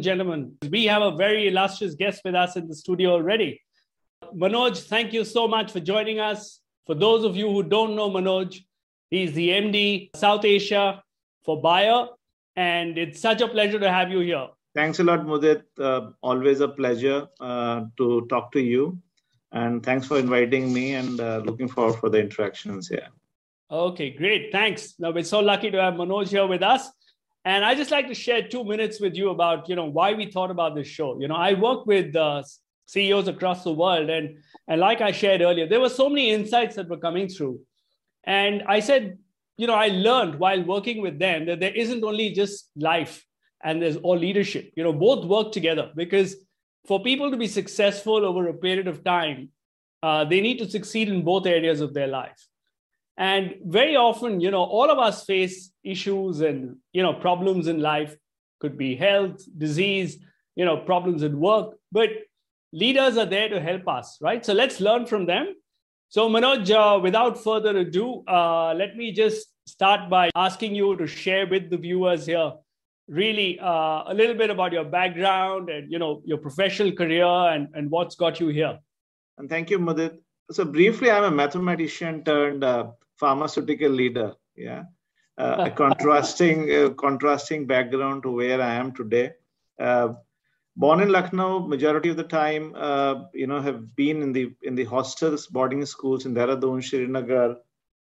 and gentlemen. We have a very illustrious guest with us in the studio already. Manoj, thank you so much for joining us. For those of you who don't know Manoj, he's the MD South Asia for Bayer, and it's such a pleasure to have you here. Thanks a lot, Mudit. Uh, always a pleasure uh, to talk to you. And thanks for inviting me and uh, looking forward for the interactions here. Okay, great. Thanks. Now, we're so lucky to have Manoj here with us. And I just like to share two minutes with you about, you know, why we thought about this show. You know, I work with uh, CEOs across the world, and and like I shared earlier, there were so many insights that were coming through, and I said, you know, I learned while working with them that there isn't only just life and there's all leadership. You know, both work together because for people to be successful over a period of time, uh, they need to succeed in both areas of their life. And very often, you know, all of us face issues and, you know, problems in life. Could be health, disease, you know, problems at work. But leaders are there to help us, right? So let's learn from them. So, Manoj, uh, without further ado, uh, let me just start by asking you to share with the viewers here really uh, a little bit about your background and you know your professional career and, and what's got you here. And thank you, Mudit. So briefly, I'm a mathematician turned uh, pharmaceutical leader. Yeah, a contrasting uh, contrasting background to where I am today. Uh, born in Lucknow, majority of the time, uh, you know, have been in the in the hostels, boarding schools in Dehradun, Srinagar.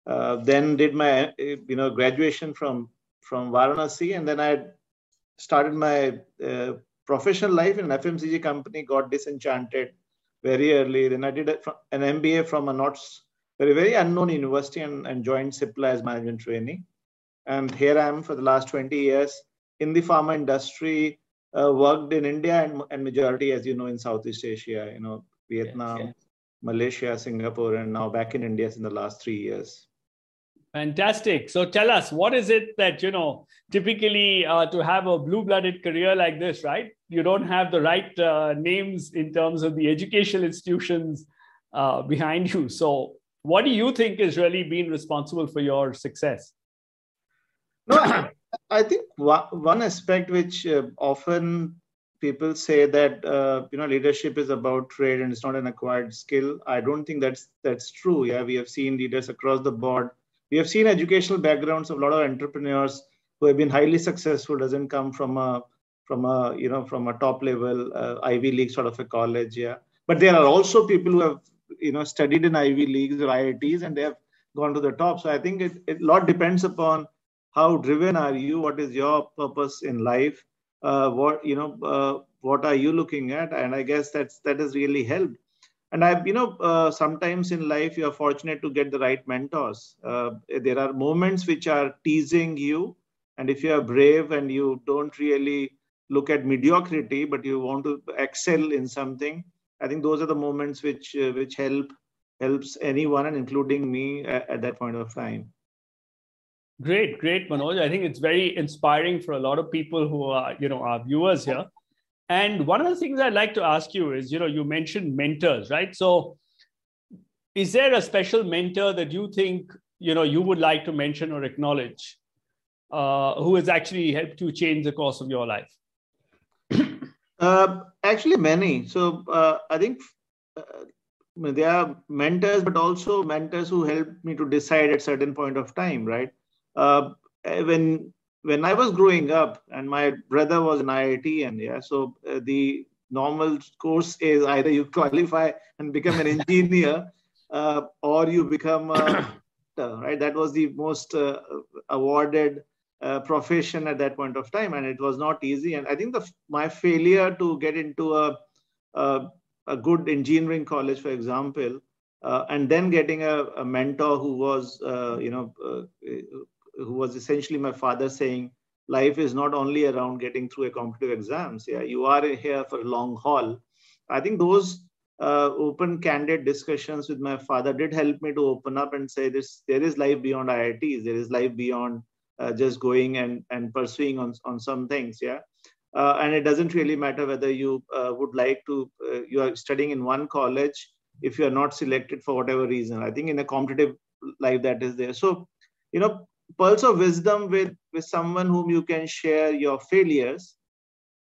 Uh, then did my you know graduation from from Varanasi, and then I started my uh, professional life in an FMCG company. Got disenchanted very early. Then I did an MBA from a not very, very unknown university and, and joined Cipla as management trainee. And here I am for the last 20 years in the pharma industry, uh, worked in India and, and majority, as you know, in Southeast Asia, you know, Vietnam, yes, yes. Malaysia, Singapore, and now back in India in the last three years. Fantastic. So tell us, what is it that, you know, typically uh, to have a blue blooded career like this, right? You don't have the right uh, names in terms of the educational institutions uh, behind you. So what do you think has really been responsible for your success? No, I think one aspect which uh, often people say that uh, you know leadership is about trade and it's not an acquired skill. I don't think that's that's true. Yeah, we have seen leaders across the board. We have seen educational backgrounds of a lot of entrepreneurs who have been highly successful. Doesn't come from a from a you know from a top level uh, Ivy League sort of a college. Yeah, but there are also people who have you know studied in Ivy Leagues or IITs and they have gone to the top. So I think it, a lot depends upon how driven are you, what is your purpose in life, uh, what you know, uh, what are you looking at, and I guess that's that has really helped. And I've you know uh, sometimes in life you are fortunate to get the right mentors. Uh, there are moments which are teasing you, and if you are brave and you don't really look at mediocrity, but you want to excel in something, I think those are the moments which uh, which help helps anyone, and including me at, at, that point of time. Great, great, Manoj. I think it's very inspiring for a lot of people who are you know our viewers here. And one of the things I'd like to ask you is, you know, you mentioned mentors, right? So, is there a special mentor that you think you know you would like to mention or acknowledge, uh, who has actually helped you change the course of your life? Uh, actually, many. So uh, I think uh, there are mentors, but also mentors who helped me to decide at certain point of time. Right? Uh, when when I was growing up, and my brother was an IIT, and yeah, so uh, the normal course is either you qualify and become an engineer, uh, or you become a right. That was the most awarded uh, profession at that point of time, and it was not easy. And I think the my failure to get into a a, a good engineering college, for example, uh, and then getting a, a mentor who was uh, you know uh, who was essentially my father saying life is not only around getting through a competitive exams. Yeah, you are here for a long haul. I think those uh, open, candid discussions with my father did help me to open up and say this: there is life beyond IITs. There is life beyond uh, just going and, and pursuing on, on some things yeah uh, and it doesn't really matter whether you uh, would like to uh, you are studying in one college if you are not selected for whatever reason i think in a competitive life that is there so you know pulse of wisdom with with someone whom you can share your failures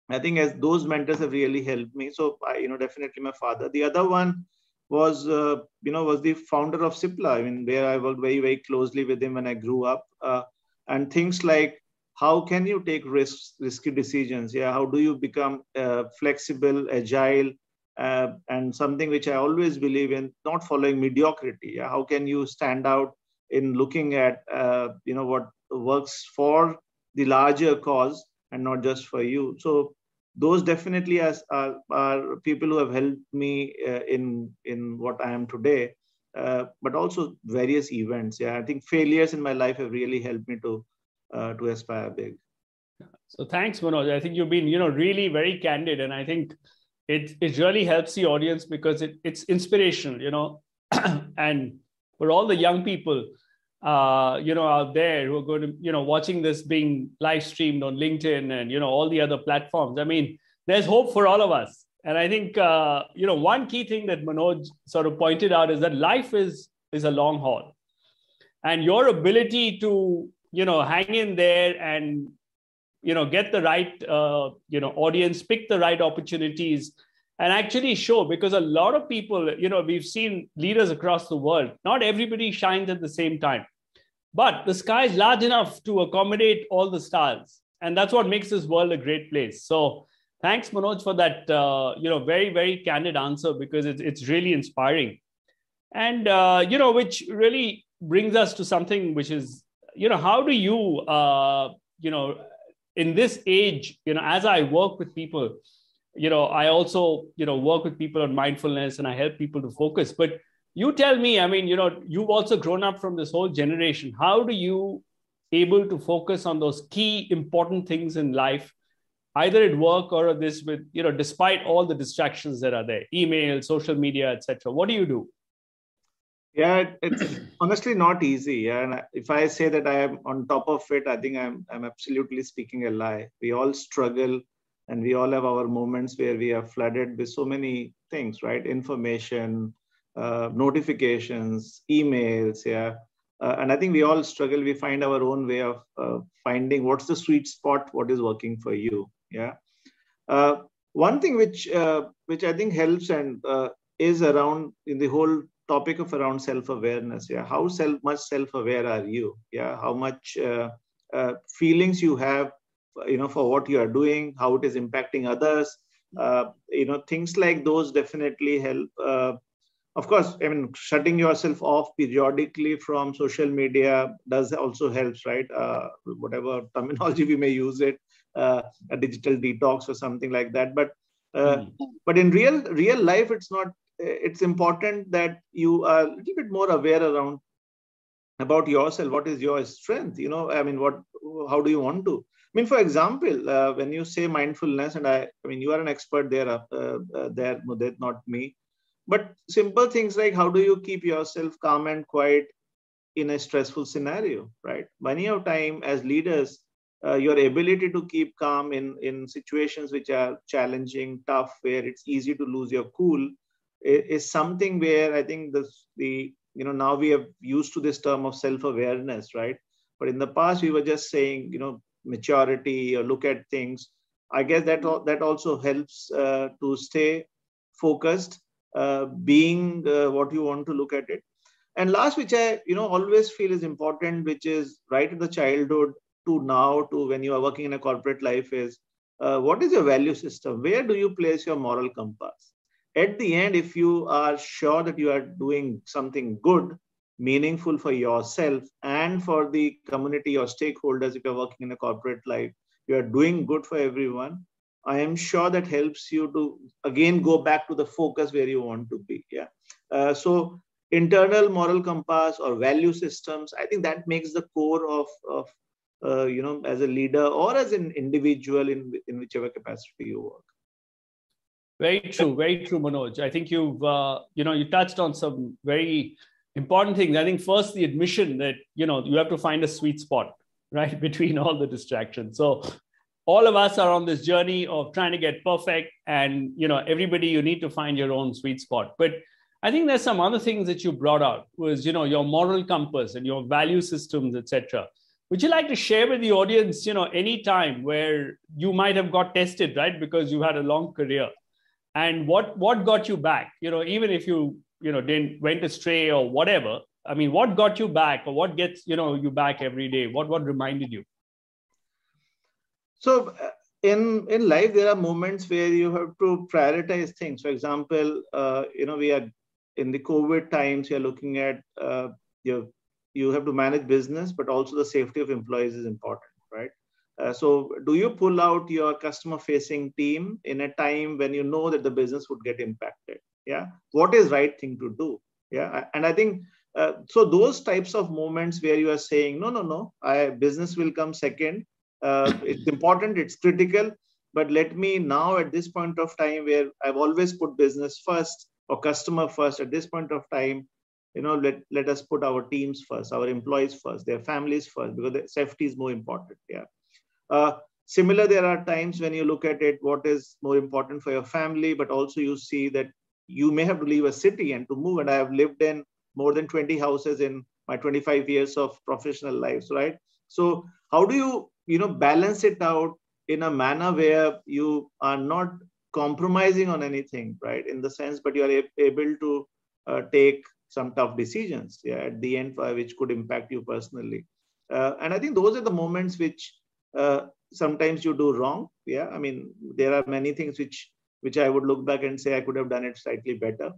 I think as those mentors have really helped me. So I, you know, definitely my father. The other one was, uh, you know, was the founder of Cipla. I mean, where I worked very, very closely with him when I grew up. Uh, and things like how can you take risks, risky decisions? Yeah, how do you become uh, flexible, agile, uh, and something which I always believe in, not following mediocrity. Yeah, how can you stand out in looking at, uh, you know, what works for the larger cause and not just for you. So those definitely as are, are people who have helped me uh, in in what I am today. Uh, but also various events. Yeah, I think failures in my life have really helped me to uh, to aspire big. So thanks, Manoj. I think you've been you know really very candid, and I think it it really helps the audience because it, it's inspirational, you know, and for all the young people uh, you know, out there who are going to, you know, watching this being live streamed on LinkedIn and, you know, all the other platforms. I mean, there's hope for all of us. And I think, uh, you know, one key thing that Manoj sort of pointed out is that life is, is a long haul. And your ability to, you know, hang in there and, you know, get the right, uh, you know, audience, pick the right opportunities and actually show because a lot of people you know we've seen leaders across the world not everybody shines at the same time but the sky is large enough to accommodate all the stars. And that's what makes this world a great place. So thanks, Manoj, for that, uh, you know, very, very candid answer because it's, it's really inspiring. And, uh, you know, which really brings us to something which is, you know, how do you, uh, you know, in this age, you know, as I work with people, you know, I also, you know, work with people on mindfulness and I help people to focus. But you tell me i mean you know you've also grown up from this whole generation. How do you able to focus on those key important things in life either at work or this with you know despite all the distractions that are there email social media etc what do you do? Yeah it's honestly not easy. And if i say that i am on top of it i think i'm i'm absolutely speaking a lie. We all struggle and we all have our moments where we are flooded with so many things right information uh, notifications, emails, yeah. Uh, and I think we all struggle. We find our own way of uh, finding what's the sweet spot, what is working for you, yeah. Uh, one thing which uh, which I think helps and is around in the whole topic of around self-awareness. Yeah, how self much self-aware are you? Yeah, how much feelings you have, you know, for what you are doing, how it is impacting others. you know, things like those definitely help of course i mean shutting yourself off periodically from social media does also helps right uh, whatever terminology we may use it uh, a digital detox or something like that but uh, mm. but in real real life it's not it's important that you are a little bit more aware around about yourself what is your strength you know i mean what how do you want to mean for example uh, when you say mindfulness and i i mean you are an expert there uh, uh, there not me. But simple things like how do you keep yourself calm and quiet in a stressful scenario right? Many of time as leaders uh, your ability to keep calm in in situations which are challenging tough where it's easy to lose your cool is, is something where i think this the you know now we have used to this term of self awareness right? But in the past we were just saying you know maturity or look at things. I guess that that also helps uh, to stay focused uh, being uh, what you want to look at it. And last which i you know always feel is important which is right in the childhood to now to when you are working in a corporate life is uh, what is your value system? Where do you place your moral compass? At the end if you are sure that you are doing something good meaningful for yourself and for the community or stakeholders if you're working in a corporate life you are doing good for everyone I am sure that helps you to again go back to the focus where you want to be. Yeah. Uh, so internal moral compass or value systems, I think that makes the core of of uh, you know as a leader or as an individual in in whichever capacity you work. Very true, very true, Manoj. I think you've uh, you know you touched on some very important things. I think first the admission that you know you have to find a sweet spot right between all the distractions. So all of us are on this journey of trying to get perfect and you know everybody you need to find your own sweet spot but i think there's some other things that you brought out was you know your moral compass and your value systems etc would you like to share with the audience, you know, any time where you might have got tested, right? Because you had a long career. And what what got you back? You know, even if you, you know, didn't went astray or whatever. I mean, what got you back or what gets, you know, you back every day? What what reminded you? So uh, in in life there are moments where you have to prioritize things. For example, uh, you know, we are in the COVID times, you're looking at uh, your you have to manage business, but also the safety of employees is important, right? Uh, so, do you pull out your customer facing team in a time when you know that the business would get impacted? Yeah. What is right thing to do? Yeah. And I think uh, so. Those types of moments where you are saying, no, no, no, I, business will come second. Uh, it's important, it's critical. But let me now, at this point of time where I've always put business first or customer first, at this point of time, you know let, let us put our teams first our employees first their families first because safety is more important yeah uh, similar there are times when you look at it what is more important for your family but also you see that you may have to leave a city and to move and i have lived in more than 20 houses in my 25 years of professional lives right so how do you you know balance it out in a manner where you are not compromising on anything right in the sense but you are able to uh, take some tough decisions yeah, at the end uh, which could impact you personally. Uh, and I think those are the moments which uh, sometimes you do wrong. Yeah, I mean there are many things which which I would look back and say I could have done it slightly better.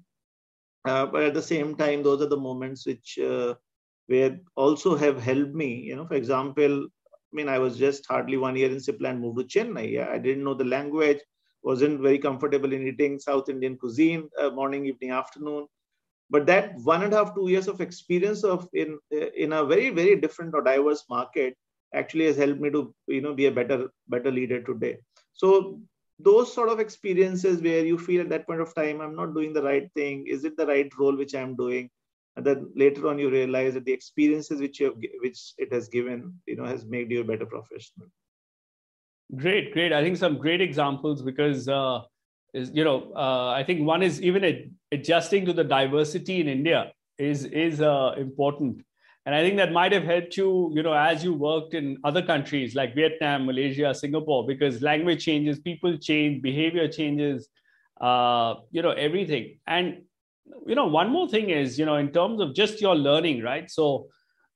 Uh, but at the same time, those are the moments which uh, where also have helped me. You know, for example, I mean I was just hardly one year in Cipla and moved to Chennai. I didn't know the language, wasn't very comfortable in eating South Indian cuisine, uh, morning, evening, afternoon but that one and a half two years of experience of in in a very very different or diverse market actually has helped me to you know be a better better leader today so those sort of experiences where you feel at that point of time i'm not doing the right thing. Is it the right role which i'm doing? And then later on you realize that the experiences which you have which it has given you know has made you a better professional. Great great. I think some great examples because uh is you know uh, i think one is even adjusting to the diversity in india is is uh, important and i think that might have helped you you know as you worked in other countries like vietnam malaysia singapore because language changes people change behavior changes uh, you know everything. And you know one more thing is you know in terms of just your learning right? So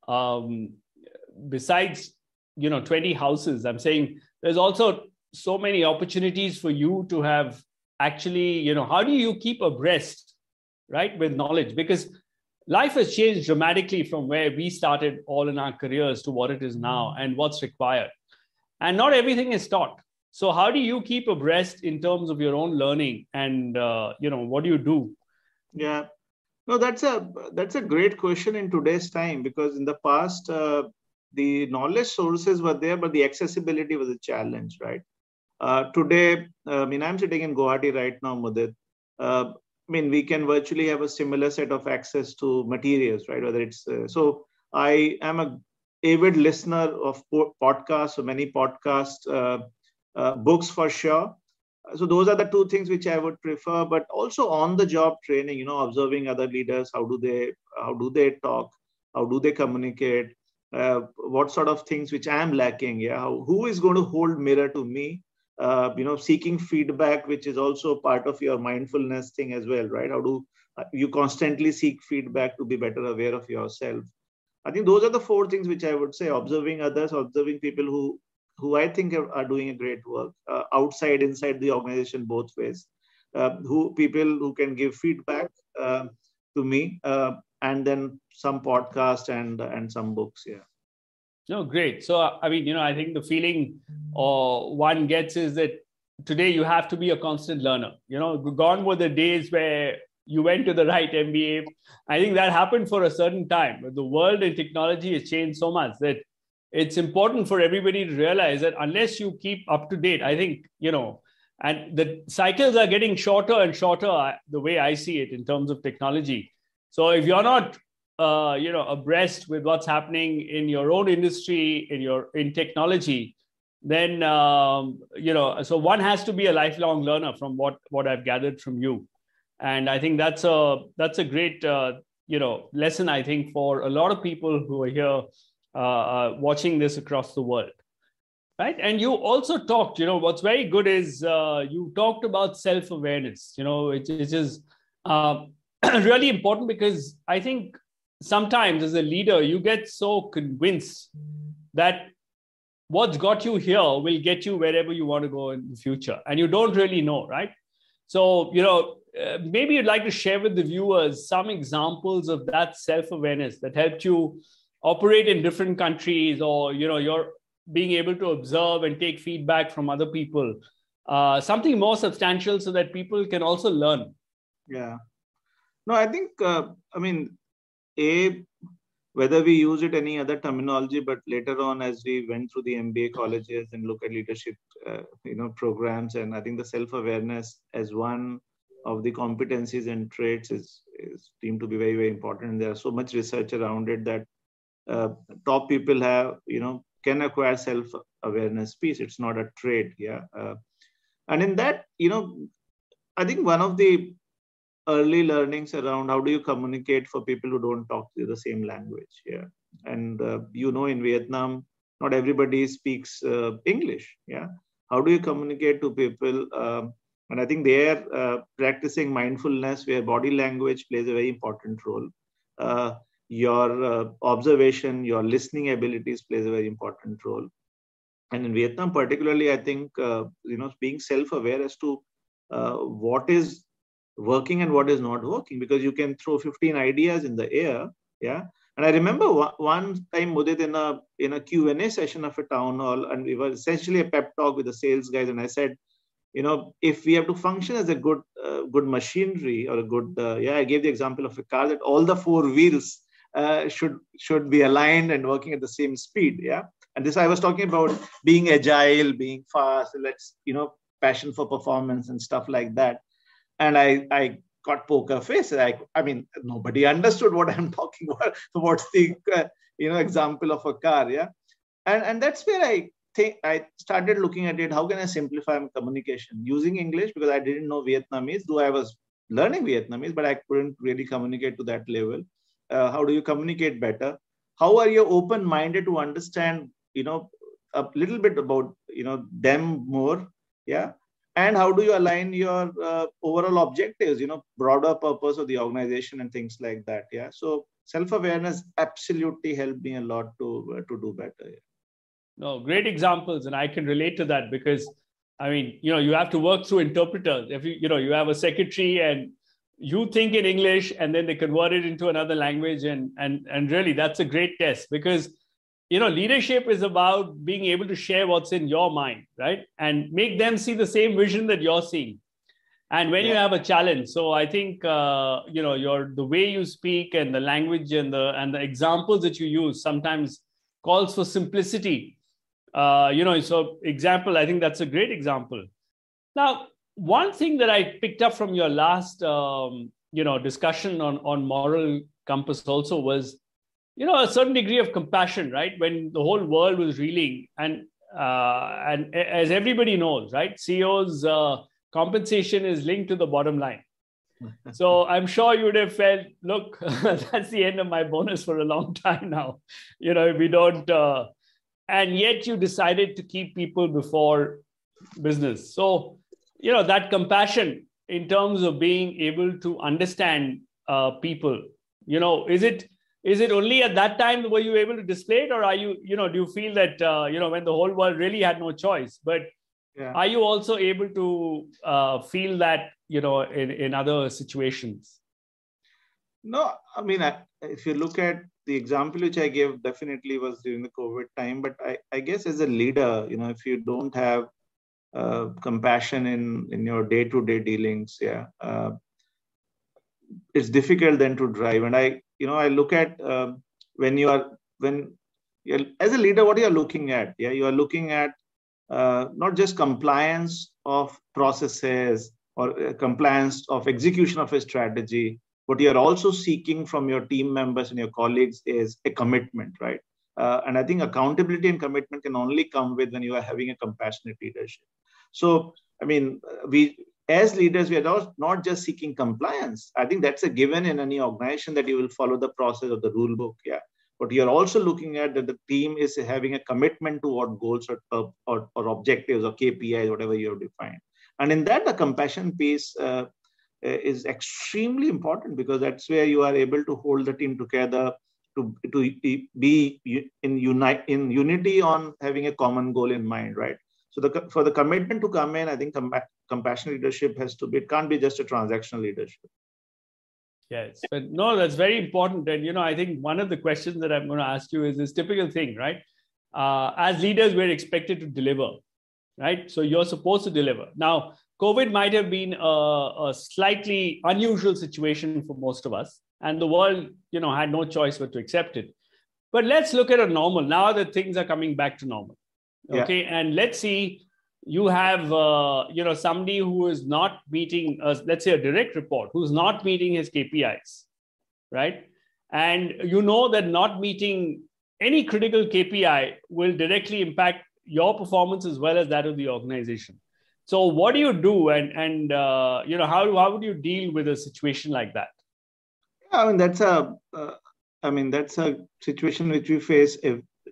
um, besides you know 20 houses i'm saying there's also so many opportunities for you to have actually you know how do you keep abreast right with knowledge? Because life has changed dramatically from where we started all in our careers to what it is now mm-hmm. and what's required. And not everything is taught. So how do you keep abreast in terms of your own learning and uh, you know what do you do? Yeah. No that's a that's a great question in today's time because in the past uh, the knowledge sources were there but the accessibility was a challenge right? Uh, today, uh, I mean, I'm sitting in Guwahati right now, Mudit. Uh, I mean, we can virtually have a similar set of access to materials, right? Whether it's uh, so, I am a avid listener of podcasts, so many podcasts, uh, uh, books for sure. So those are the two things which I would prefer, but also on-the-job training. You know, observing other leaders, how do they how do they talk, how do they communicate, what sort of things which I am lacking. Yeah, how, who is going to hold mirror to me? Uh, you know seeking feedback which is also part of your mindfulness thing as well right? How do uh, you constantly seek feedback to be better aware of yourself. I think those are the four things which i would say observing others observing people who who i think are, are doing a great work uh, outside inside the organization both ways uh, who people who can give feedback uh, to me and then some podcast and and some books yeah no, great. So, I mean, you know, I think the feeling uh, one gets is that today you have to be a constant learner. You know, gone were the days where you went to the right MBA. I think that happened for a certain time. The world and technology has changed so much that it's important for everybody to realize that unless you keep up to date, I think, you know, and the cycles are getting shorter and shorter, the way I see it in terms of technology. So if you're not uh, you know abreast with what's happening in your own industry in your in technology then um, you know so one has to be a lifelong learner from what what i've gathered from you. And i think that's a that's a great uh, you know lesson i think for a lot of people who are here uh, uh, watching this across the world right? And you also talked you know what's very good is uh, you talked about self-awareness you know it, it is uh, really important because i think sometimes as a leader you get so convinced that what's got you here will get you wherever you want to go in the future. And you don't really know right? So you know uh, maybe you'd like to share with the viewers some examples of that self-awareness that helped you operate in different countries or you know you're being able to observe and take feedback from other people uh, something more substantial so that people can also learn. Yeah. No i think uh, i mean a whether we use it any other terminology but later on as we went through the mba colleges and look at leadership uh, you know programs and i think the self awareness as one of the competencies and traits is, is deemed to be very very important. And there's so much research around it that uh, top people have you know can acquire self awareness piece. It's not a trait yeah uh, and in that you know i think one of the early learnings around how do you communicate for people who don't talk the same language yeah. And uh, you know in vietnam not everybody speaks uh, english yeah. How do you communicate to people um, and i think they're uh, practicing mindfulness where body language plays a very important role. Uh, your uh, observation your listening abilities plays a very important role. And in vietnam particularly i think uh, you know being self aware as to what is working and what is not working because you can throw 15 ideas in the air yeah? And i remember one time Mudit in a in a q&a session of a town hall and we were essentially a pep talk with the sales guys and i said you know if we have to function as a good uh, good machinery or a good uh, yeah i gave the example of a car that all the four wheels uh, should should be aligned and working at the same speed yeah? And this i was talking about being agile being fast let's you know passion for performance and stuff like that and I, I got poker face. I, I mean, nobody understood what I'm talking about. So what's the, uh, you know, example of a car? Yeah. And, and that's where I think I started looking at it. How can I simplify my communication using English? Because I didn't know Vietnamese, though I was learning Vietnamese, but I couldn't really communicate to that level. Uh, how do you communicate better? How are you open minded to understand, you know, a little bit about, you know, them more? Yeah and how do you align your uh, overall objectives you know broader purpose of the organization and things like that yeah so self awareness absolutely helped me a lot to uh, to do better yeah. no great examples and i can relate to that because i mean you know you have to work through interpreters if you you know you have a secretary and you think in english and then they convert it into another language and and and really that's a great test because you know leadership is about being able to share what's in your mind right? And make them see the same vision that you're seeing. And when yeah. you have a challenge so i think uh, you know your the way you speak and the language and the and the examples that you use sometimes calls for simplicity. Uh, you know so example i think that's a great example. Now one thing that i picked up from your last um, you know discussion on on moral compass also was you know a certain degree of compassion right? When the whole world was reeling and uh, and as everybody knows right? Ceos uh, compensation is linked to the bottom line. So i'm sure you would have felt look that's the end of my bonus for a long time now. You know we don't uh, and yet you decided to keep people before business. So you know that compassion in terms of being able to understand uh, people you know is it is it only at that time were you able to display it or are you you know do you feel that uh, you know when the whole world really had no choice but yeah. are you also able to uh, feel that you know in, in other situations no i mean I, if you look at the example which i gave definitely was during the covid time but i, I guess as a leader you know if you don't have uh, compassion in in your day-to-day dealings yeah uh, it's difficult then to drive and i you know i look at uh, when you are when as a leader what you are looking at yeah you are looking at uh, not just compliance of processes or uh, compliance of execution of a strategy. What you are also seeking from your team members and your colleagues is a commitment right? Uh, and i think accountability and commitment can only come with when you are having a compassionate leadership. So i mean we as leaders, we are not, not just seeking compliance. I think that's a given in any organization that you will follow the process of the rule book. Yeah. but you're also looking at that the team is having a commitment to what goals or, or, or objectives or KPIs, whatever you have defined. And in that, the compassion piece uh, is extremely important because that's where you are able to hold the team together to, to be in unite in unity on having a common goal in mind, right? So the for the commitment to come in, I think com- compassionate leadership has to be. It can't be just a transactional leadership. Yes, but no, that's very important. And you know, I think one of the questions that I'm going to ask you is this typical thing, right? Uh, as leaders, we're expected to deliver, right? So you're supposed to deliver. Now, COVID might have been a, a slightly unusual situation for most of us, and the world, you know, had no choice but to accept it. But let's look at a normal now that things are coming back to normal okay yeah. and let's see you have uh, you know somebody who is not meeting uh, let's say a direct report who's not meeting his kpis right? And you know that not meeting any critical kpi will directly impact your performance as well as that of the organization. So what do you do and and uh, you know how, how would you deal with a situation like that? Yeah, i mean that's a uh, I mean that's a situation which we face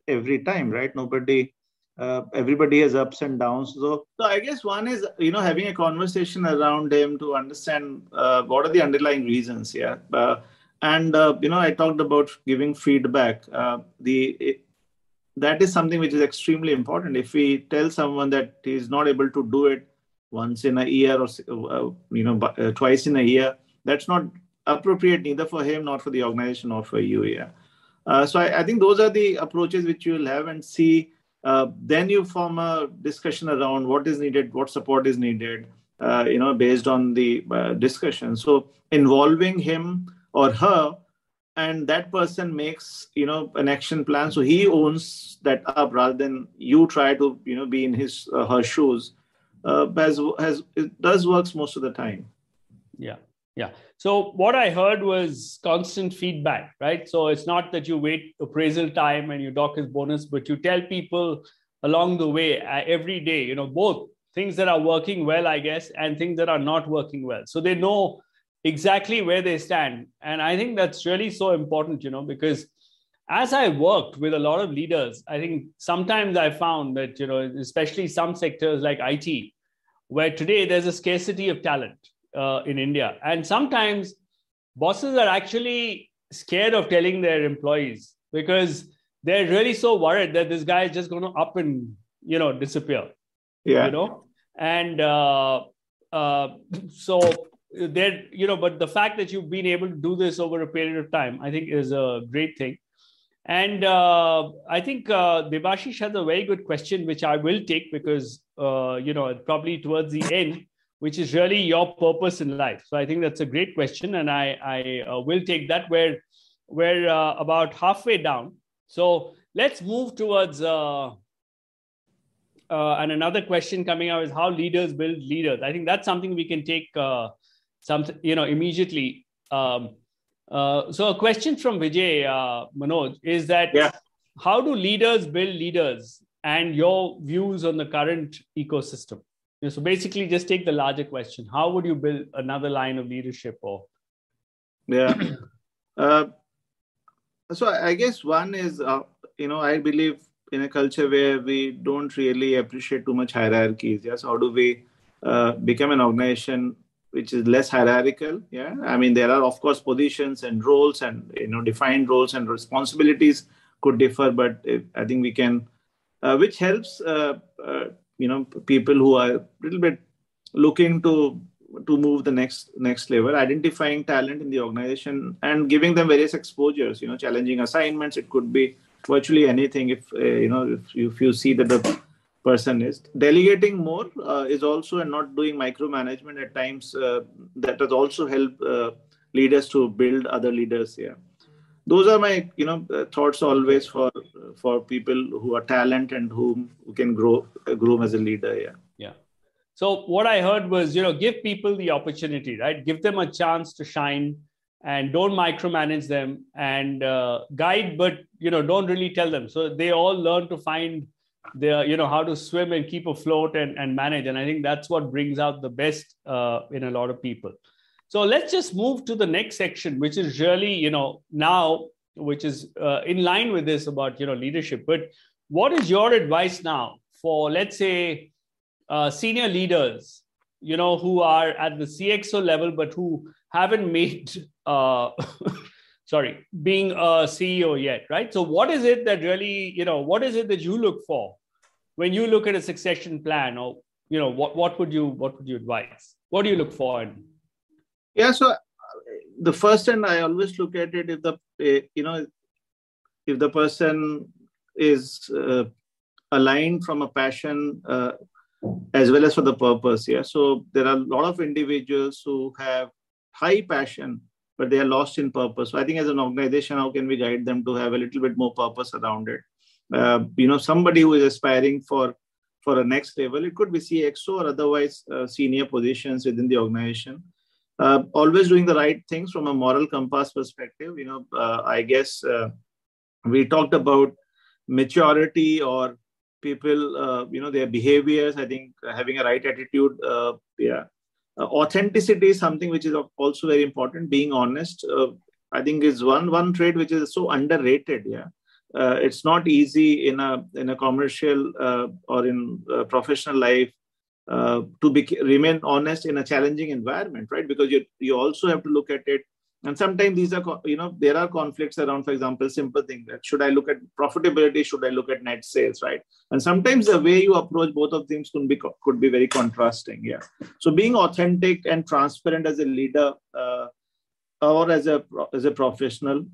every time right? Nobody uh, everybody has ups and downs. So, so I guess one is you know having a conversation around him to understand uh, what are the underlying reasons. Yeah, uh, and uh, you know I talked about giving feedback. Uh, the it, that is something which is extremely important. If we tell someone that he is not able to do it once in a year or uh, you know twice in a year, that's not appropriate neither for him nor for the organization or for you. Yeah. so I, I think those are the approaches which you will have and see uh, then you form a discussion around what is needed, what support is needed, uh, you know, based on the uh, discussion. So involving him or her, and that person makes you know an action plan. So he owns that up rather than you try to you know be in his uh, her shoes. Uh, has has it does works most of the time. Yeah. Yeah. So what I heard was constant feedback, right? So it's not that you wait appraisal time and you dock his bonus, but you tell people along the way uh, every day, you know, both things that are working well, I guess, and things that are not working well. So they know exactly where they stand. And I think that's really so important, you know, because as I worked with a lot of leaders, I think sometimes I found that, you know, especially some sectors like IT, where today there's a scarcity of talent uh, in India. And sometimes bosses are actually scared of telling their employees because they're really so worried that this guy is just going to up and you know disappear. Yeah. You know, and uh, uh, so there, you know, but the fact that you've been able to do this over a period of time, I think, is a great thing. And uh, I think uh, Debashish has a very good question, which I will take because, uh, you know, probably towards the end, which is really your purpose in life? So I think that's a great question, and I I uh, will take that. Where we're uh, about halfway down, so let's move towards. Uh, uh, and another question coming out is how leaders build leaders. I think that's something we can take uh, something you know immediately. Um, uh, so a question from Vijay uh, Manoj is that yeah. how do leaders build leaders and your views on the current ecosystem? Know, so basically, just take the larger question: How would you build another line of leadership? Or yeah, uh, so I guess one is uh, you know I believe in a culture where we don't really appreciate too much hierarchies. Yes, how do we uh, become an organization which is less hierarchical? Yeah, I mean there are of course positions and roles and you know defined roles and responsibilities could differ, but I think we can, uh, which helps uh, uh, you know people who are a little bit looking to to move the next next level identifying talent in the organization and giving them various exposures you know challenging assignments. It could be virtually anything if uh, you know if you, if you see that the person is. Delegating more uh, is also and not doing micromanagement at times uh, that has also helped uh, leaders to build other leaders here those are my you know uh, thoughts always for for people who are talent and who, who can grow groom as a leader yeah. Yeah. So what i heard was you know give people the opportunity right? Give them a chance to shine and don't micromanage them and uh, guide but you know don't really tell them. So they all learn to find their you know how to swim and keep afloat and, and manage. And i think that's what brings out the best uh, in a lot of people so let's just move to the next section, which is really, you know, now which is uh, in line with this about you know leadership. But what is your advice now for let's say uh, senior leaders, you know, who are at the CXO level but who haven't made uh, sorry being a ceo yet right so what is it that really you know what is it that you look for when you look at a succession plan or you know what, what would you what would you advise what do you look for? Yeah so the first and i always look at it if the eh, you know if the person is uh, aligned from a passion uh, as well as for the purpose yeah. So there are a lot of individuals who have high passion but they are lost in purpose. So i think as an organization how can we guide them to have a little bit more purpose around it? Uh, you know somebody who is aspiring for for a next level it could be cxo or otherwise uh, senior positions within the organization uh, always doing the right things from a moral compass perspective you know uh, i guess uh, we talked about maturity or people uh, you know their behaviors i think having a right attitude yeah. Authenticity is something which is also very important. Being honest i think is one one trait which is so underrated yeah. Uh, it's not easy in a in a commercial uh, or in professional life uh, to be, remain honest in a challenging environment, right? Because you you also have to look at it, and sometimes these are you know there are conflicts around, for example, simple thing that should I look at profitability, should I look at net sales, right? And sometimes the way you approach both of things could be could be very contrasting, yeah. So being authentic and transparent as a leader. Uh, or as a as a professional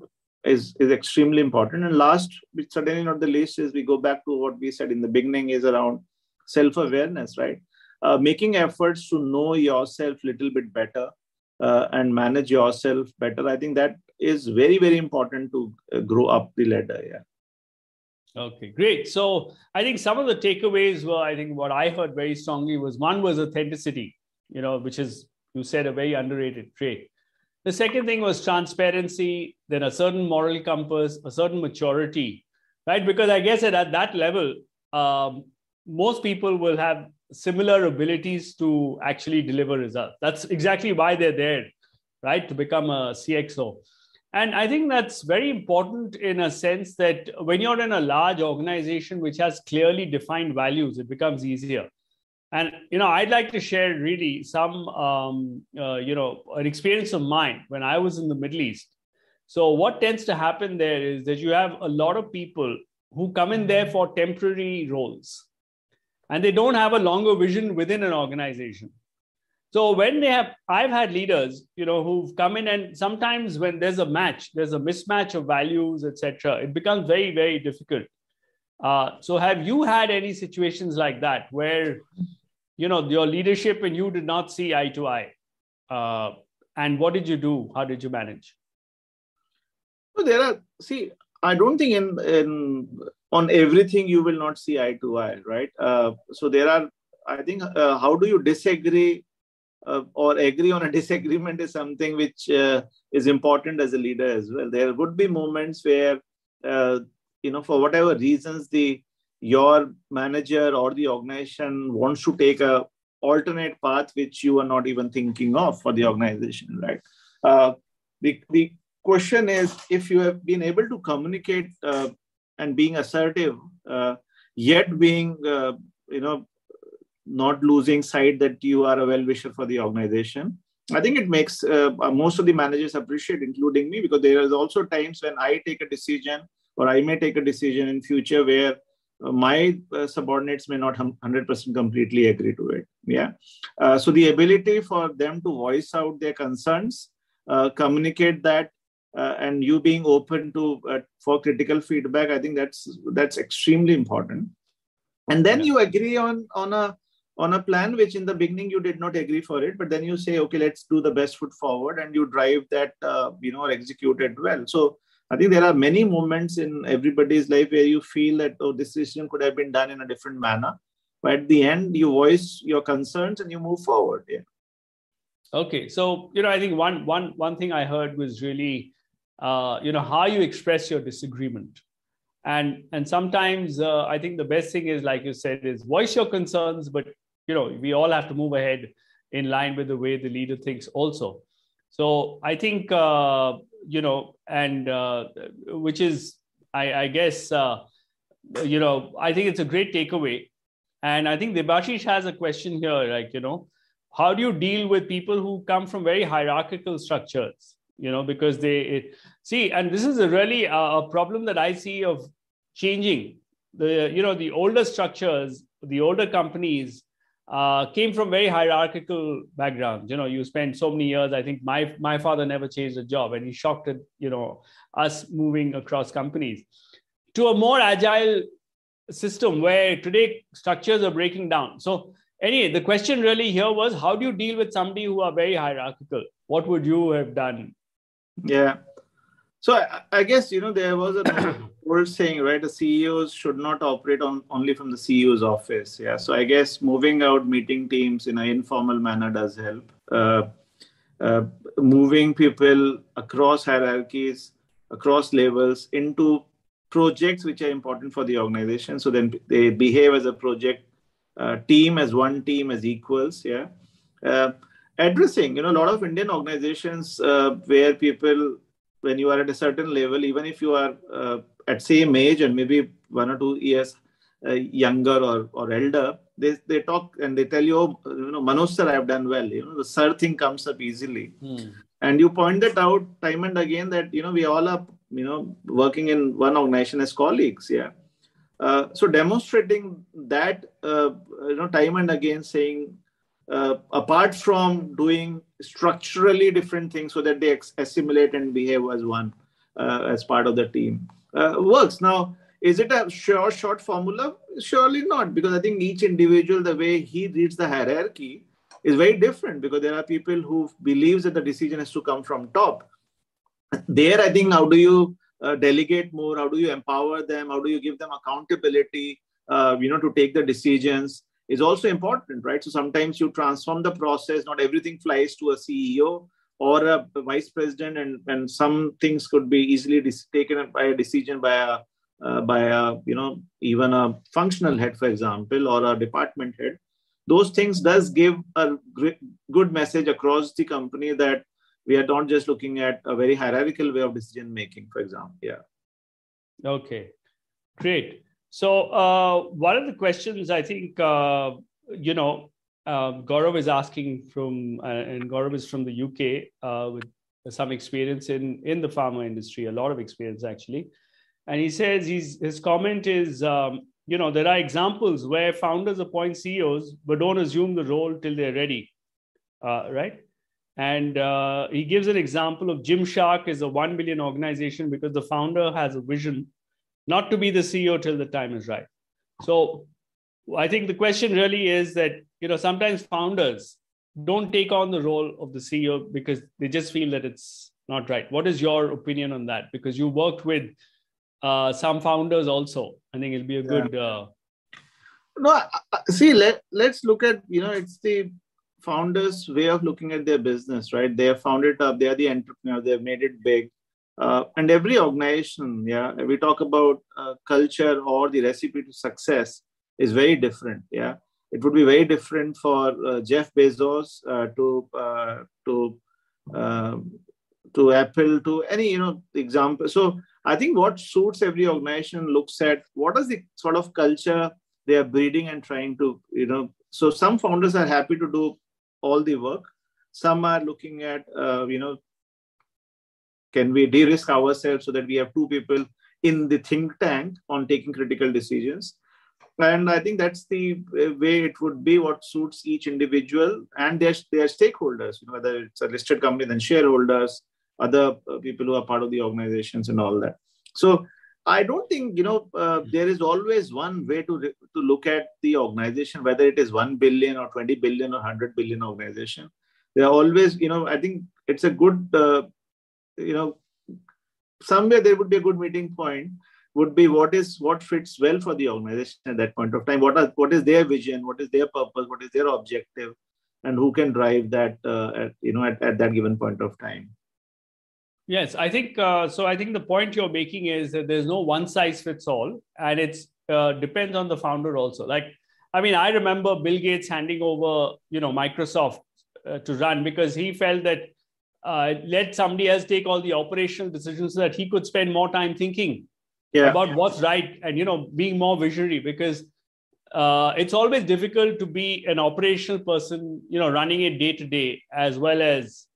is is extremely important. And last, but certainly not the least, is we go back to what we said in the beginning is around self awareness, right? Uh, making efforts to know yourself a little bit better uh, and manage yourself better. I think that is very very important to uh, grow up the ladder. Yeah. Okay, great. So I think some of the takeaways were, I think what I heard very strongly was one was authenticity, you know, which is you said a very underrated trait. The second thing was transparency, then a certain moral compass, a certain maturity, right? Because I guess at, at that level, um, most people will have similar abilities to actually deliver results. That's exactly why they're there, right? To become a CXO. And I think that's very important in a sense that when you're in a large organization which has clearly defined values, it becomes easier and you know i'd like to share really some um, uh, you know an experience of mine when i was in the middle east so what tends to happen there is that you have a lot of people who come in there for temporary roles and they don't have a longer vision within an organization. So when they have i've had leaders you know who've come in and sometimes when there's a match there's a mismatch of values etc it becomes very very difficult. Uh, so have you had any situations like that where you know your leadership and you did not see eye to eye? Uh, and what did you do? How did you manage? Well, there are see i don't think in in on everything you will not see eye to eye right? Uh, so there are i think uh, how do you disagree uh, or agree on a disagreement is something which uh, is important as a leader as well. There would be moments where uh, you know for whatever reasons the your manager or the organization wants to take a alternate path which you are not even thinking of for the organization right? Uh, the, the question is if you have been able to communicate uh, and being assertive uh, yet being uh, you know not losing sight that you are a well-wisher for the organization i think it makes uh, most of the managers appreciate including me because there is also times when i take a decision or i may take a decision in future where uh, my uh, subordinates may not 100% completely agree to it. Yeah. Uh, so the ability for them to voice out their concerns uh, communicate that uh, and you being open to uh, for critical feedback i think that's that's extremely important and then yeah. you agree on on a on a plan which in the beginning you did not agree for it but then you say okay let's do the best foot forward and you drive that you know or execute it well so I think there are many moments in everybody's life where you feel that, oh, this decision could have been done in a different manner. But at the end, you voice your concerns and you move forward. Yeah. Okay. So, you know, I think one, one, one thing I heard was really, uh, you know, how you express your disagreement. And, and sometimes uh, I think the best thing is, like you said, is voice your concerns, but, you know, we all have to move ahead in line with the way the leader thinks also. So I think uh, you know, and uh, which is, I, I guess, uh, you know, I think it's a great takeaway. And I think Debashish has a question here, like you know, how do you deal with people who come from very hierarchical structures? You know, because they it, see, and this is a really a, a problem that I see of changing the you know the older structures, the older companies uh, came from very hierarchical backgrounds. You know, you spent so many years. I think my my father never changed a job, and he shocked at you know us moving across companies to a more agile system where today structures are breaking down. So anyway, the question really here was how do you deal with somebody who are very hierarchical? What would you have done? Yeah. So I, I guess you know there was an old saying, right? The CEOs should not operate on only from the CEO's office. Yeah. So I guess moving out, meeting teams in an informal manner does help. Uh, uh, moving people across hierarchies, across levels into projects which are important for the organization. So then they behave as a project uh, team, as one team, as equals. Yeah. Addressing, you know, a lot of Indian organizations uh, where people, when you are at a certain level, even if you are uh, at same age and maybe one or two years uh, younger or, or elder, they, they talk and they tell you, oh, you know, Manoj sir, I have done well. You know, the sir thing comes up easily. Hmm. And you point that out time and again that, you know, we all are, you know, working in one organization as colleagues. Yeah. Uh, so demonstrating that, uh, you know, time and again saying, uh, apart from doing structurally different things so that they assimilate and behave as one uh, as part of the team uh, works. Now, is it a sure short formula? Surely not, because I think each individual, the way he reads the hierarchy, is very different. Because there are people who believes that the decision has to come from top. There, I think, how do you uh, delegate more? How do you empower them? How do you give them accountability? Uh, you know, to take the decisions is also important, right? So sometimes you transform the process. Not everything flies to a CEO or a vice president, and, and some things could be easily dis- taken by a decision by a uh, by a you know even a functional head, for example, or a department head. Those things does give a great, good message across the company that we are not just looking at a very hierarchical way of decision making, for example. Yeah. Okay, great. So uh, one of the questions I think uh, you know um, Gaurav is asking from, uh, and Gaurav is from the UK uh, with some experience in, in the pharma industry, a lot of experience actually. And he says his comment is, um, you know, there are examples where founders appoint CEOs but don't assume the role till they're ready, uh, right? And uh, he gives an example of Gymshark is a 1 billion organization because the founder has a vision not to be the CEO till the time is right. So I think the question really is that you know sometimes founders don't take on the role of the CEO because they just feel that it's not right. What is your opinion on that? Because you worked with uh, some founders also. I think it'll be a yeah. good. Uh... No, see, let let's look at you know it's the founders' way of looking at their business, right? They have founded up. They are the entrepreneur. They have made it big. Uh, and every organization, yeah, we talk about uh, culture or the recipe to success is very different. Yeah, it would be very different for uh, Jeff Bezos uh, to uh, to um, to Apple to any you know example. So I think what suits every organization looks at what is the sort of culture they are breeding and trying to you know. So some founders are happy to do all the work. Some are looking at uh, you know can we de-risk ourselves so that we have two people in the think tank on taking critical decisions? And i think that's the way it would be what suits each individual and their, their stakeholders you know, whether it's a listed company then shareholders other uh, people who are part of the organizations and all that. So i don't think you know uh, there is always one way to to look at the organization whether it is 1 billion or 20 billion or 100 billion organization. There are always you know i think it's a good uh, you know somewhere there would be a good meeting point would be what is what fits well for the organization at that point of time. What are what is their vision? What is their purpose? What is their objective? And who can drive that uh, at, you know at, at that given point of time. Yes i think uh, so i think the point you're making is that there's no one size fits all and it's uh, depends on the founder also. Like i mean i remember bill gates handing over you know microsoft uh, to run because he felt that uh, let somebody else take all the operational decisions so that he could spend more time thinking yeah. about what's right and you know being more visionary because uh, it's always difficult to be an operational person you know running it day to day as well as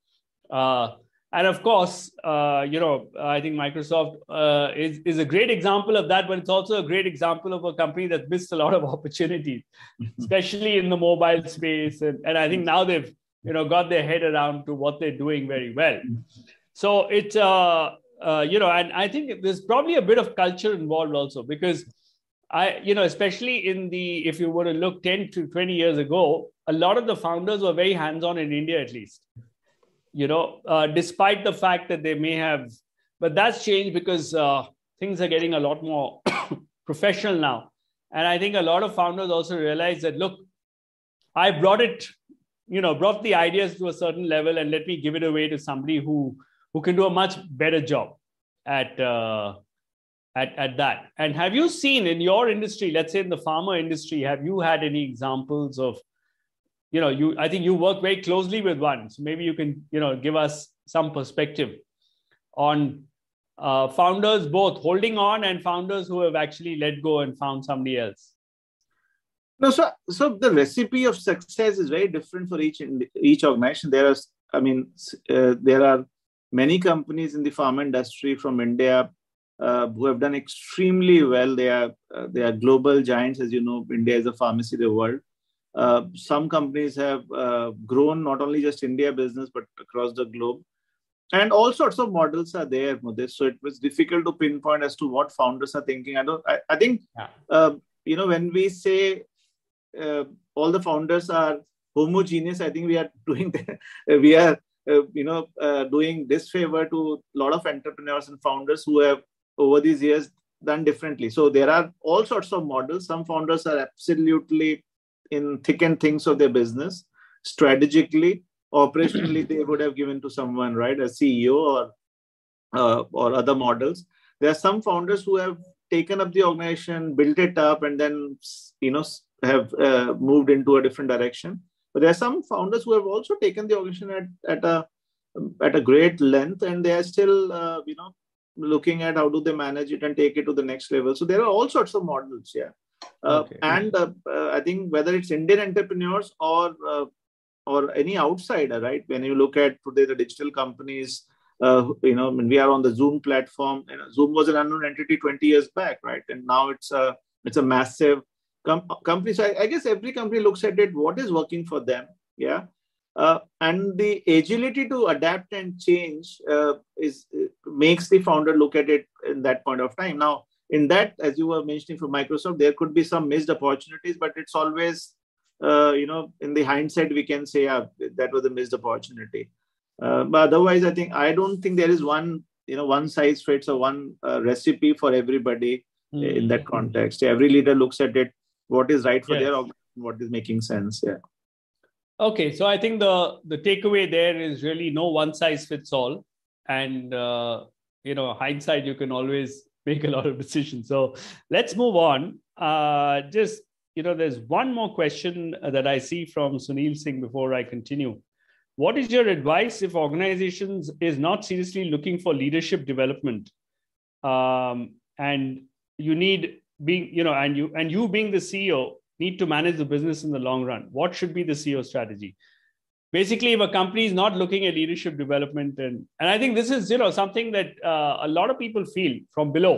uh, and of course uh, you know i think microsoft uh, is, is a great example of that but it's also a great example of a company that missed a lot of opportunities especially in the mobile space and, and i think now they've you know got their head around to what they're doing very well. So it's uh, uh, you know and i think there's probably a bit of culture involved also because i you know especially in the if you were to look 10 to 20 years ago a lot of the founders were very hands on in india at least you know uh, despite the fact that they may have but that's changed because uh, things are getting a lot more professional now. And i think a lot of founders also realize that look i brought it you know brought the ideas to a certain level and let me give it away to somebody who who can do a much better job at uh, at at that. And have you seen in your industry let's say in the pharma industry have you had any examples of you know you i think you work very closely with one. So maybe you can you know give us some perspective on uh, founders both holding on and founders who have actually let go and found somebody else no, so so the recipe of success is very different for each each organization. There are, I mean, uh, there are many companies in the pharma industry from India uh, who have done extremely well. They are uh, they are global giants, as you know. India is a pharmacy of the world. Uh, some companies have uh, grown not only just India business but across the globe, and all sorts of models are there. Mudit. So it was difficult to pinpoint as to what founders are thinking. I don't. I, I think yeah. Uh, you know when we say uh, all the founders are homogeneous, I think we are doing the, we are uh, you know uh, doing disfavor to a lot of entrepreneurs and founders who have over these years done differently. So there are all sorts of models. Some founders are absolutely in thick and things of their business strategically operationally they would have given to someone right a ceo or uh, or other models there are some founders who have taken up the organization built it up and then you know have uh, moved into a different direction. But there are some founders who have also taken the organization at, at a at a great length, and they are still uh, you know looking at how do they manage it and take it to the next level. So there are all sorts of models, yeah. Uh, okay. And uh, uh, I think whether it's Indian entrepreneurs or uh, or any outsider, right? When you look at today the digital companies, you know, we are on the Zoom platform, you know, Zoom was an unknown entity 20 years back, right? And now it's a it's a massive com- companies I, I, guess every company looks at it what is working for them yeah? Uh, and the agility to adapt and change uh, is makes the founder look at it in that point of time. Now in that as you were mentioning for microsoft there could be some missed opportunities but it's always uh, you know in the hindsight we can say yeah, that was a missed opportunity uh, but otherwise i think i don't think there is one you know one size fits or one uh, recipe for everybody mm-hmm. in that context every leader looks at it what is right for yes. their organization, what is making sense. Yeah. Okay, so I think the the takeaway there is really no one size fits all, and uh, you know hindsight you can always make a lot of decisions. So let's move on. Uh, just you know, there's one more question that I see from Sunil Singh before I continue. What is your advice if organizations is not seriously looking for leadership development, um, and you need being you know and you and you being the ceo need to manage the business in the long run. What should be the ceo strategy? Basically if a company is not looking at leadership development and and i think this is you know something that uh, a lot of people feel from below.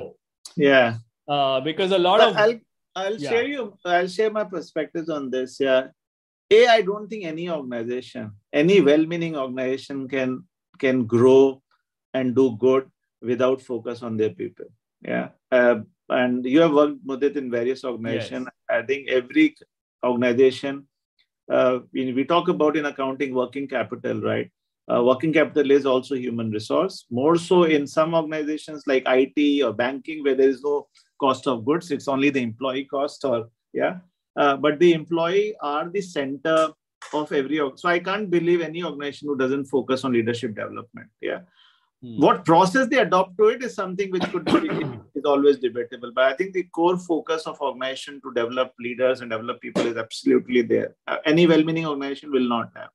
Yeah. Uh, because a lot of i'll i'll yeah. share you i'll share my perspectives on this yeah a i don't think any organization any well-meaning organization can can grow and do good without focus on their people yeah uh, and you have worked Mudit in various organizations. Yes. I think every organization, uh, we, talk about in accounting working capital, right? Uh, working capital is also human resource. More so in some organizations like IT or banking, where there is no cost of goods, it's only the employee cost, or yeah. Uh, but the employee are the center of every. So I can't believe any organization who doesn't focus on leadership development. Yeah. Hmm. What process they adopt to it is something which could be is always debatable. But I think the core focus of organization to develop leaders and develop people is absolutely there. Uh, any well-meaning organization will not have.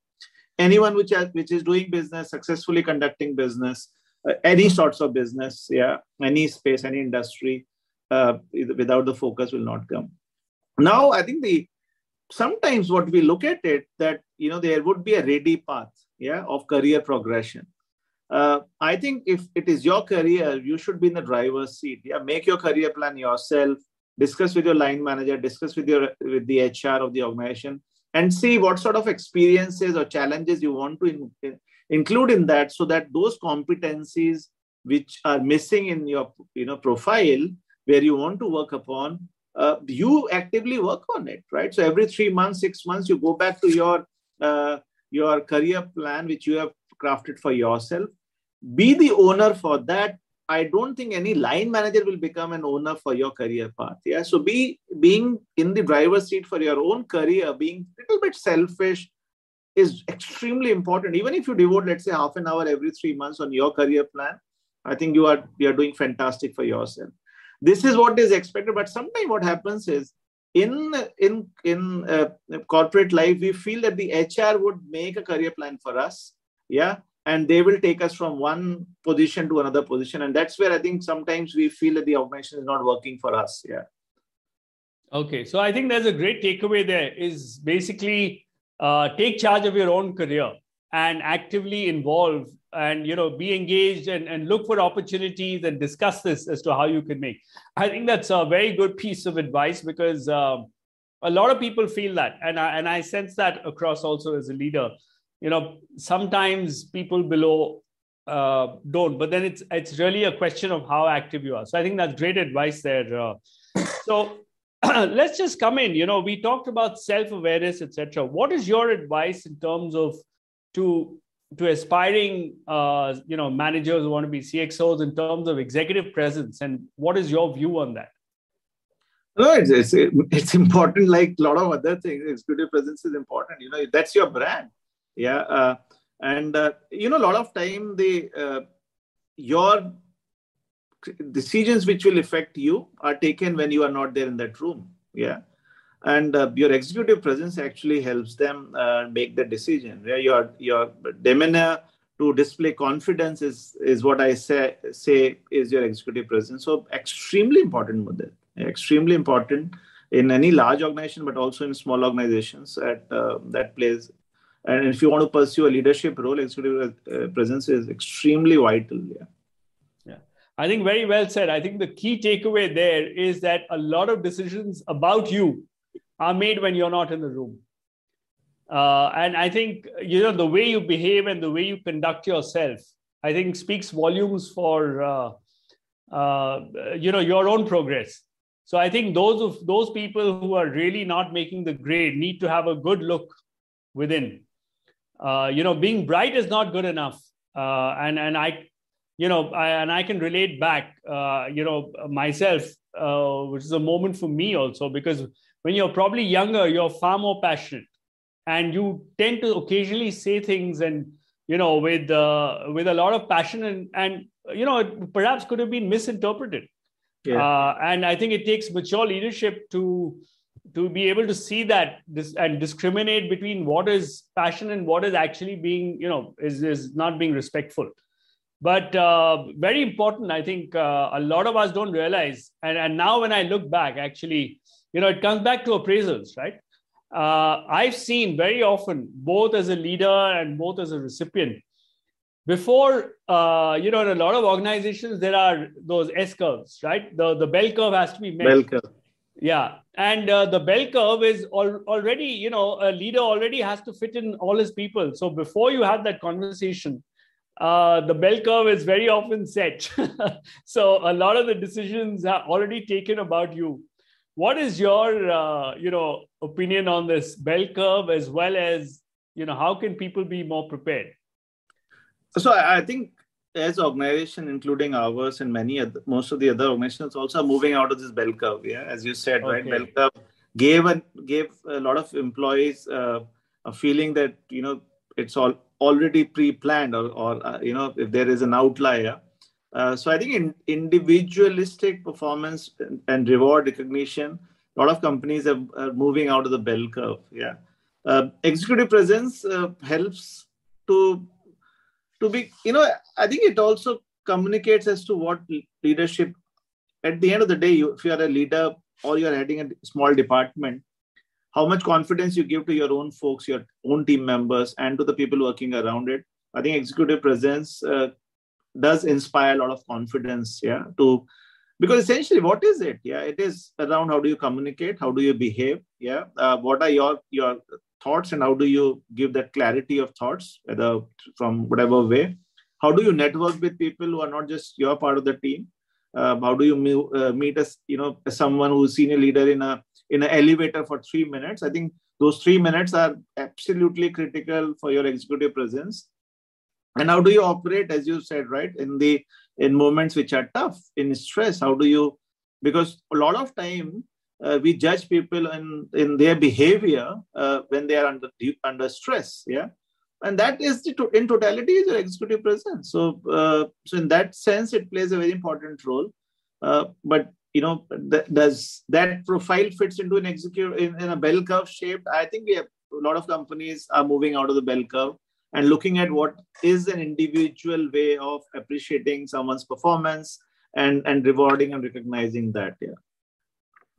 anyone which has, which is doing business successfully conducting business uh, any sorts of business yeah any space any industry uh, without the focus will not come now i think the sometimes what we look at it that you know there would be a ready path yeah of career progression. Uh, i think if it is your career you should be in the driver's seat. Yeah make your career plan yourself discuss with your line manager discuss with your with the hr of the organization and see what sort of experiences or challenges you want to in, include in that so that those competencies which are missing in your you know profile where you want to work upon uh, you actively work on it right? So every three months six months you go back to your uh, your career plan which you have crafted for yourself. Be the owner for that. I don't think any line manager will become an owner for your career path. Yeah so be being in the driver's seat for your own career being a little bit selfish is extremely important. Even if you devote let's say half an hour every 3 months on your career plan i think you are you are doing fantastic for yourself this is what is expected but sometimes what happens is in in in uh, corporate life we feel that the hr would make a career plan for us yeah and they will take us from one position to another position. And that's where i think sometimes we feel that the organization is not working for us yeah. Okay so i think there's a great takeaway there is basically uh, take charge of your own career and actively involve and you know be engaged and, and look for opportunities and discuss this as to how you can make. I think that's a very good piece of advice because um, a lot of people feel that. And I, and I sense that across also as a leader. You know sometimes people below uh, don't but then it's it's really a question of how active you are. So i think that's great advice there uh, so let's just come in. You know we talked about self-awareness etc what is your advice in terms of to to aspiring uh, you know managers who want to be cxos in terms of executive presence and what is your view on that? No it's, it's, it's important like a lot of other things. Executive presence is important you know that's your brand. Yeah uh, and uh, you know a lot of time the uh, your decisions which will affect you are taken when you are not there in that room. Yeah and uh, your executive presence actually helps them uh, make the decision yeah your your demeanor to display confidence is is what i say say is your executive presence. So extremely important Mudit. extremely important in any large organization but also in small organizations that uh, that plays and if you want to pursue a leadership role executive uh, presence is extremely vital yeah. I think very well said. I think the key takeaway there is that a lot of decisions about you are made when you're not in the room. Uh, and I think you know the way you behave and the way you conduct yourself, I think speaks volumes for uh, uh, you know your own progress. So I think those of those people who are really not making the grade need to have a good look within. Uh, you know, being bright is not good enough, uh, and and I you know, I, and I can relate back, uh, you know, myself, which is a moment for me also, because when you're probably younger, you're far more passionate, and you tend to occasionally say things and you know with uh, with a lot of passion and and you know it perhaps could have been misinterpreted. Yeah. Uh, and I think it takes mature leadership to to be able to see that this and discriminate between what is passion and what is actually being you know is is not being respectful but uh, very important i think uh, a lot of us don't realize and, and now when i look back actually you know it comes back to appraisals right? Uh, i've seen very often both as a leader and both as a recipient before uh, you know in a lot of organizations there are those s curves right? The, the bell curve has to be met. Bell curve. Yeah. And uh, the bell curve is al- already you know a leader already has to fit in all his people. So before you have that conversation uh, the bell curve is very often set. so a lot of the decisions are already taken about you. What is your, uh, you know, opinion on this bell curve as well as, you know, how can people be more prepared? So I think as organization, including ours and many other, most of the other organizations also are moving out of this bell curve. Yeah, as you said, okay. right? Bell curve gave a, gave a lot of employees uh, a feeling that you know it's all already pre-planned or, or uh, you know if there is an outlier uh, so i think in individualistic performance and, and reward recognition a lot of companies are, are, moving out of the bell curve yeah. Uh, executive presence uh, helps to to be you know i think it also communicates as to what leadership at the end of the day you, if you are a leader or you're heading a small department how much confidence you give to your own folks your own team members and to the people working around it. I think executive presence uh, does inspire a lot of confidence yeah to because essentially what is it? Yeah it is around how do you communicate how do you behave yeah? Uh, what are your your thoughts and how do you give that clarity of thoughts whether from whatever way? How do you network with people who are not just your part of the team? Uh, how do you meet, uh, meet as you know someone who's senior leader in a in an elevator for three minutes? I think those three minutes are absolutely critical for your executive presence and how do you operate as you said right in the in moments which are tough in stress? How do you because a lot of time uh, we judge people in in their behavior uh, when they are under deep under stress yeah? And that is the in totality is your executive presence. So uh, so in that sense it plays a very important role. Uh, but you know th- does that profile fits into an executive in, in a bell curve shape? I think we have a lot of companies are moving out of the bell curve and looking at what is an individual way of appreciating someone's performance and and rewarding and recognizing that yeah.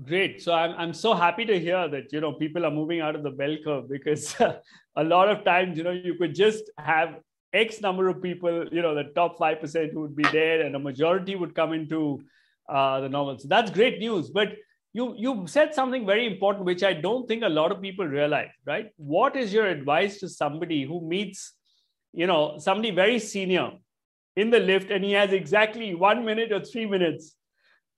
Great. So i'm, I'm so happy to hear that you know people are moving out of the bell curve because a lot of times you know you could just have x number of people you know the top 5% would be there and a majority would come into uh, the novel so that's great news. But you you said something very important which i don't think a lot of people realize right? What is your advice to somebody who meets you know somebody very senior in the lift and he has exactly one minute or three minutes?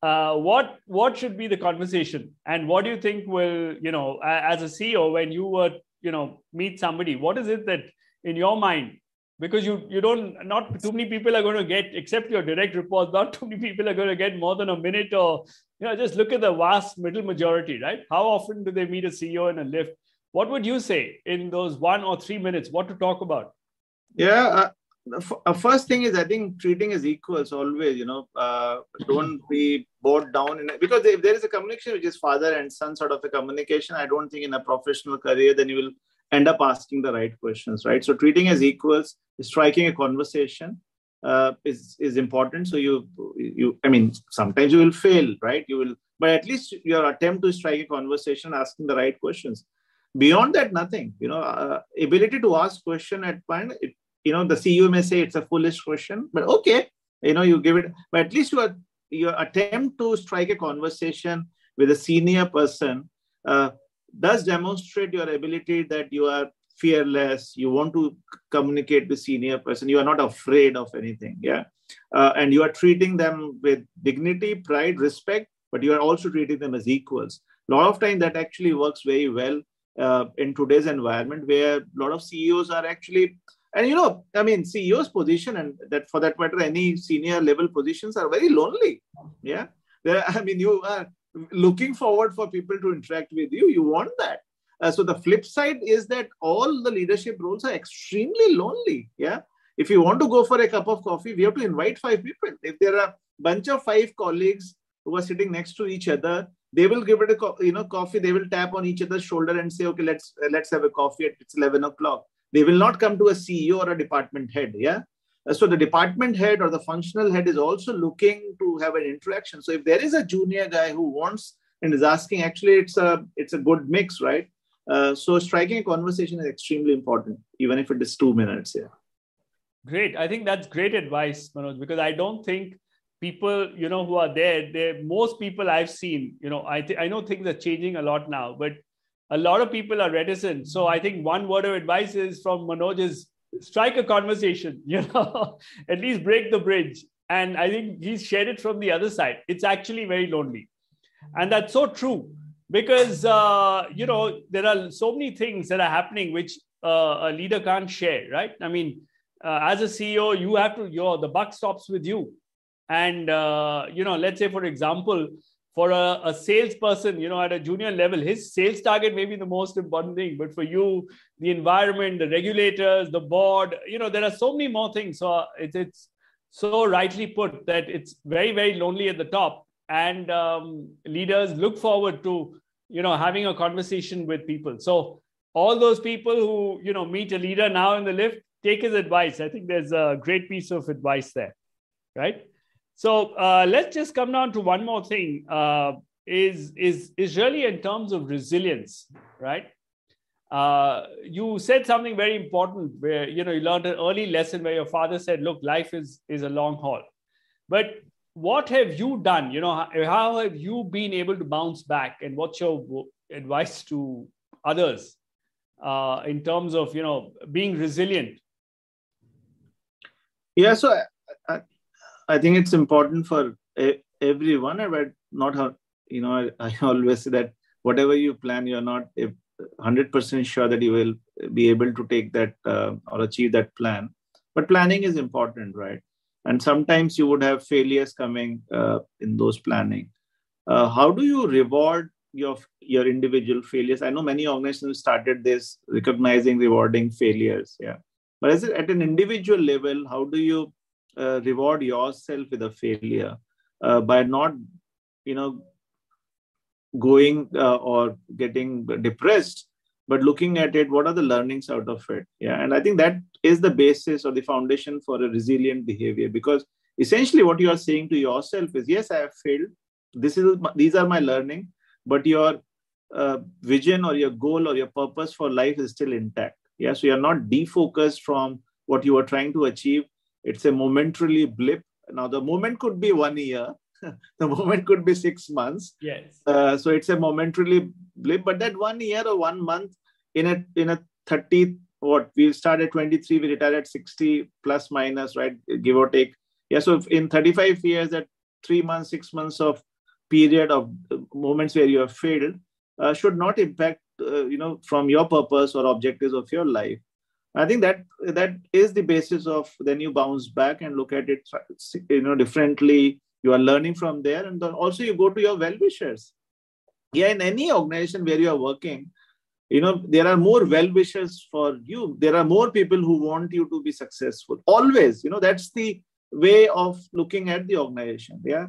Uh, what what should be the conversation? And what do you think will you know as a ceo when you were you know meet somebody what is it that in your mind because you you don't not too many people are going to get except your direct reports not too many people are going to get more than a minute or you know just look at the vast middle majority right? How often do they meet a ceo in a lift? What would you say in those one or three minutes? What to talk about? Yeah uh, uh first thing is i think treating as equals always you know uh, don't be bogged down in because if there is a communication which is father and son sort of a communication i don't think in a professional career then you will end up asking the right questions, right? So treating as equals, striking a conversation uh, is is important. So you you I mean sometimes you will fail, right? You will, but at least your attempt to strike a conversation, asking the right questions. Beyond that, nothing. You know, uh, ability to ask question at point. It, you know, the CEO may say it's a foolish question, but okay, you know, you give it. But at least your your attempt to strike a conversation with a senior person uh, does demonstrate your ability that you are fearless you want to communicate with senior person you are not afraid of anything yeah? Uh, and you are treating them with dignity pride respect but you are also treating them as equals. A lot of time that actually works very well uh, in today's environment where a lot of ceos are actually and you know i mean ceos position and that for that matter any senior level positions are very lonely yeah? There, i mean you are looking forward for people to interact with you. You want that. Uh, so the flip side is that all the leadership roles are extremely lonely. Yeah. If you want to go for a cup of coffee, we have to invite five people. If there are a bunch of five colleagues who are sitting next to each other, they will give it a you know coffee. They will tap on each other's shoulder and say, "Okay, let's let's have a coffee at it's eleven o'clock." They will not come to a CEO or a department head. Yeah, so the department head or the functional head is also looking to have an interaction. So if there is a junior guy who wants and is asking actually it's a it's a good mix right? Uh, so striking a conversation is extremely important even if it is two minutes yeah. Great. I think that's great advice manoj because i don't think people you know who are there they most people i've seen you know i th- i know things are changing a lot now but a lot of people are reticent. So i think one word of advice is from manoj is strike a conversation, you know, at least break the bridge. And I think he's shared it from the other side. It's actually very lonely. And that's so true because, uh, you know, there are so many things that are happening which uh, a leader can't share, right? I mean, uh, as a CEO, you have to, your the buck stops with you. And, uh, you know, let's say, for example, for a, a salesperson, you know, at a junior level, his sales target may be the most important thing. But for you, the environment, the regulators, the board, you know, there are so many more things. So it's, it's so rightly put that it's very, very lonely at the top. And um, leaders look forward to, you know, having a conversation with people. So all those people who, you know, meet a leader now in the lift, take his advice. I think there's a great piece of advice there, right? So uh, let's just come down to one more thing. Uh, is is is really in terms of resilience, right? Uh, you said something very important where you know you learned an early lesson where your father said, "Look, life is is a long haul," but what have you done? You know, how, how have you been able to bounce back, and what's your advice to others uh, in terms of you know being resilient? Yeah, so I, I think it's important for everyone, I but not how you know. I, I always say that whatever you plan, you're not hundred percent sure that you will be able to take that uh, or achieve that plan. But planning is important, right? And sometimes you would have failures coming uh, in those planning. Uh, how do you reward your your individual failures? I know many organizations started this recognizing, rewarding failures. Yeah, but is it at an individual level? How do you uh, reward yourself with a failure uh, by not, you know, going uh, or getting depressed, but looking at it, what are the learnings out of it? Yeah, and I think that is the basis or the foundation for a resilient behavior because essentially what you are saying to yourself is, yes, I have failed. This is these are my learning, but your uh, vision or your goal or your purpose for life is still intact. Yeah, so you're not defocused from what you are trying to achieve. It's a momentarily blip. Now the moment could be one year, the moment could be six months. Yes. Uh, so it's a momentarily blip, but that one year or one month in a in a 30 what we started 23 we retired at 60 plus minus right give or take yeah so in 35 years that three months six months of period of moments where you have failed uh, should not impact uh, you know from your purpose or objectives of your life i think that that is the basis of then you bounce back and look at it you know differently you are learning from there. And also you go to your well wishers. Yeah in any organization where you are working you know there are more well wishers for you. There are more people who want you to be successful. Always you know that's the way of looking at the organization yeah.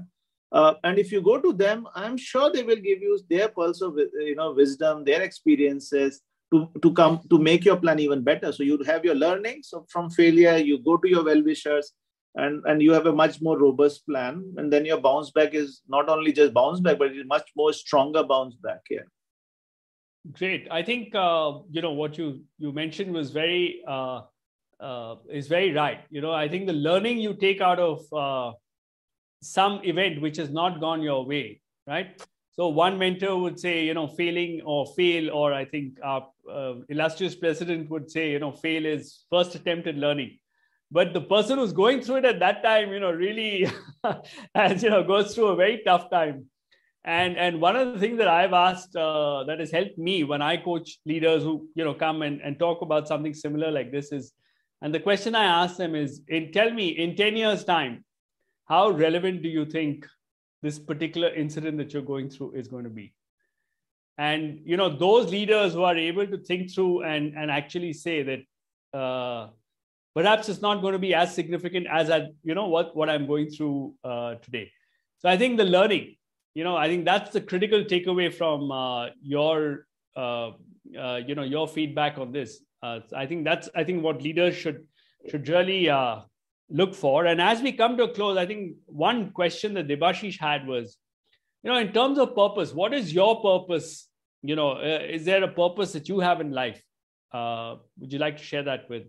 Uh, and if you go to them i'm sure they will give you their pulse of you know wisdom their experiences to, to come to make your plan even better so you have your learnings from failure you go to your well wishers and and you have a much more robust plan and then your bounce back is not only just bounce back but it's much more stronger bounce back here Great. I think uh, you know what you you mentioned was very uh, uh, is very right. You know, I think the learning you take out of uh, some event which has not gone your way, right? So one mentor would say, you know, failing or fail, or I think our uh, illustrious president would say, you know, fail is first attempt at learning. But the person who's going through it at that time, you know, really, as you know, goes through a very tough time and and one of the things that i've asked uh, that has helped me when i coach leaders who you know come and, and talk about something similar like this is and the question i ask them is in tell me in 10 years time how relevant do you think this particular incident that you're going through is going to be. And you know those leaders who are able to think through and and actually say that uh, perhaps it's not going to be as significant as I, you know what what i'm going through uh, today. So i think the learning you know i think that's the critical takeaway from uh, your uh, uh, you know your feedback on this. Uh, i think that's i think what leaders should should really uh, look for and as we come to a close i think one question that debashish had was you know in terms of purpose what is your purpose? You know uh, is there a purpose that you have in life? Uh, would you like to share that with?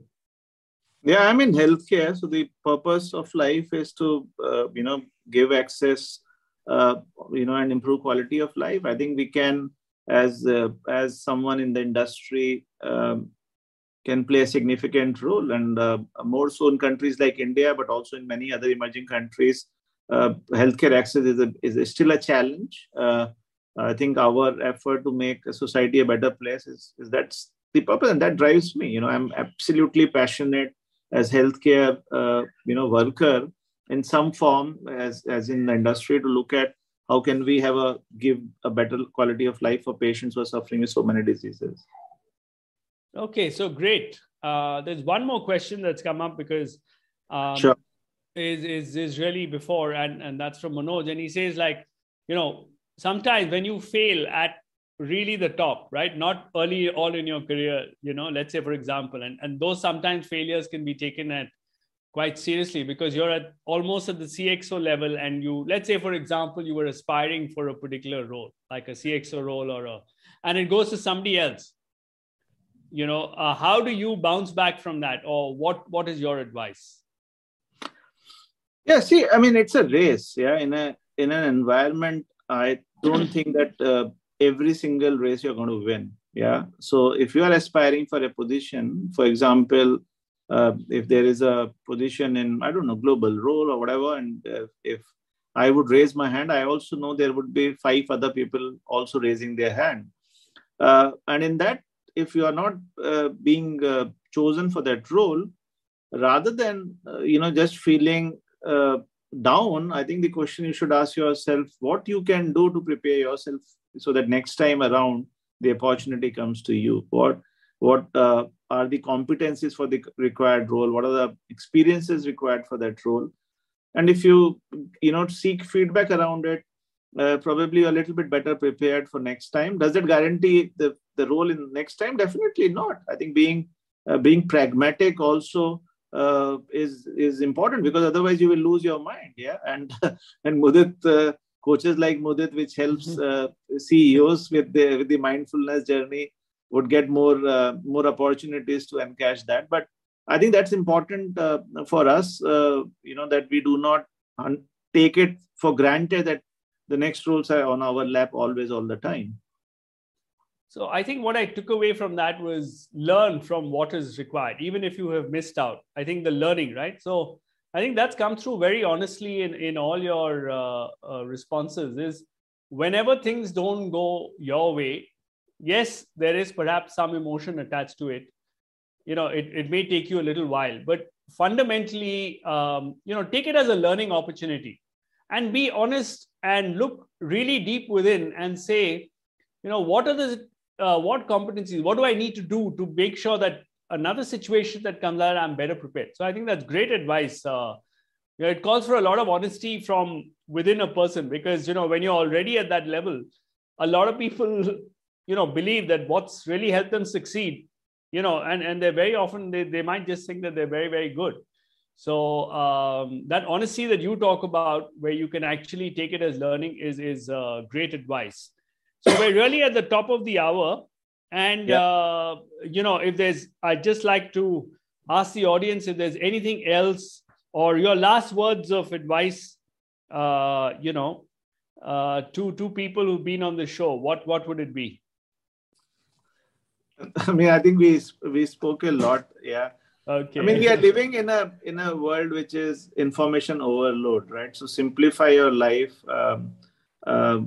Yeah i'm in healthcare. So the purpose of life is to you know give access uh, you know, and improve quality of life. I think we can, as uh, as someone in the industry, um, can play a significant role, and uh, more so in countries like India, but also in many other emerging countries. Uh, healthcare access is, a, is still a challenge. Uh, I think our effort to make society a better place is, is that's the purpose, and that drives me. You know, I'm absolutely passionate as healthcare, uh, you know, worker in some form as, as in the industry to look at how can we have a give a better quality of life for patients who are suffering with so many diseases okay so great uh, there's one more question that's come up because um, sure. is, is is really before and and that's from manoj and he says like you know sometimes when you fail at really the top, right? Not early all in your career, you know, let's say, for example, and, and those sometimes failures can be taken at quite seriously because you're at almost at the CXO level and you, let's say, for example, you were aspiring for a particular role, like a CXO role or a, and it goes to somebody else. You know, uh, how do you bounce back from that or what, what is your advice? Yeah, see, I mean, it's a race. Yeah. In a, in an environment, I don't think that uh, every single race you're going to win. Yeah. So if you are aspiring for a position, for example, uh, if there is a position in I don't know global role or whatever, and uh, if I would raise my hand, I also know there would be five other people also raising their hand, uh, and in that, if you are not uh, being uh, chosen for that role, rather than uh, you know just feeling down, I think the question you should ask yourself what you can do to prepare yourself so that next time around the opportunity comes to you. What what uh, are the competencies for the required role? What are the experiences required for that role? And if you you know seek feedback around it, uh, probably a little bit better prepared for next time. Does it guarantee the the role in next time? Definitely not. I think being uh, being pragmatic also uh, is is important because otherwise you will lose your mind. Yeah, and and Mudit uh, coaches like Mudit, which helps mm-hmm. uh, CEOs with the with the mindfulness journey, would get more uh, more opportunities to encash that. But I think that's important uh, for us. Uh, you know that we do not take it for granted that the next rules are on our lap always all the time. So I think what I took away from that was learn from what is required, even if you have missed out. I think the learning, right? So I think that's come through very honestly in, in all your uh, uh, responses is whenever things don't go your way, yes, there is perhaps some emotion attached to it. You know, it, it may take you a little while, but fundamentally, um, you know, take it as a learning opportunity and be honest and look really deep within and say, you know, what are the uh, what competencies, what do I need to do to make sure that another situation that comes out, I'm better prepared. So I think that's great advice. Uh, you know, it calls for a lot of honesty from within a person because you know when you're already at that level, a lot of people, you know, believe that what's really helped them succeed, you know, and and they're very often they they might just think that they're very very good. So um, that honesty that you talk about, where you can actually take it as learning, is is uh, great advice. So we're really at the top of the hour. And, yeah. uh, you know, if there's, I'd just like to ask the audience if there's anything else or your last words of advice, uh, you know, uh, to, to people who've been on the show, what, what would it be? I mean, I think we, we spoke a lot. Yeah. Okay. I mean, we are living in a in a world which is information overload, right? So simplify your life. Um, uh,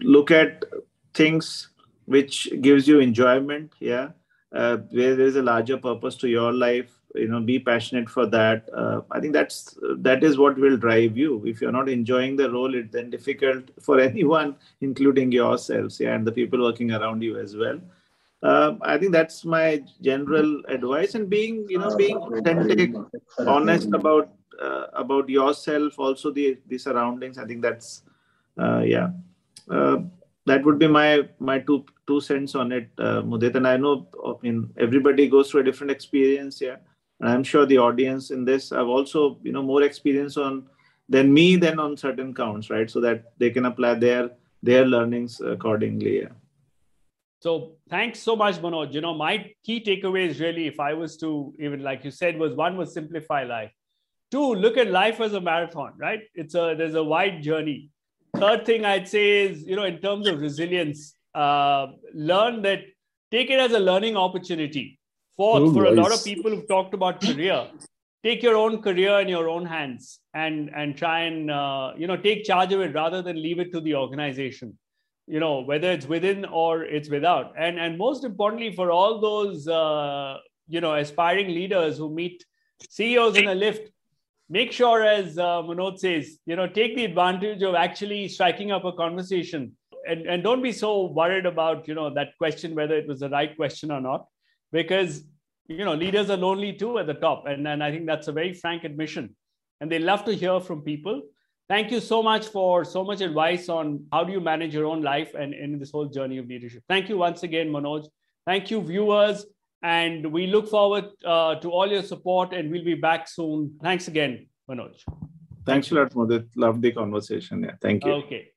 look at things which gives you enjoyment yeah uh, where there is a larger purpose to your life you know be passionate for that uh, i think that's that is what will drive you if you're not enjoying the role it's then difficult for anyone including yourselves yeah and the people working around you as well uh, i think that's my general advice and being you know being authentic honest about uh, about yourself also the the surroundings i think that's uh, yeah uh, that would be my my two two cents on it, uh, Mudit. And I know, I mean, everybody goes through a different experience. Yeah, and I'm sure the audience in this have also, you know, more experience on than me than on certain counts, right? So that they can apply their their learnings accordingly. Yeah. So thanks so much, Manoj. You know, my key takeaways really, if I was to even like you said, was one was simplify life. Two, look at life as a marathon, right? It's a there's a wide journey third thing I'd say is, you know, in terms of resilience, uh, learn that take it as a learning opportunity. Fourth, oh, for nice. a lot of people who've talked about career, take your own career in your own hands and and try and uh, you know take charge of it rather than leave it to the organization. You know whether it's within or it's without. And and most importantly, for all those uh, you know aspiring leaders who meet CEOs in a lift make sure, as uh, Manoj says, you know, take the advantage of actually striking up a conversation, and and don't be so worried about you know that question whether it was the right question or not, because you know leaders are lonely too at the top, and and I think that's a very frank admission, and they love to hear from people. Thank you so much for so much advice on how do you manage your own life and in this whole journey of leadership. Thank you once again, Manoj. Thank you, viewers. And we look forward uh, to all your support and we'll be back soon. Thanks again, Manoj. Thanks a lot, Mudit. Love the conversation. Yeah, thank you. Okay.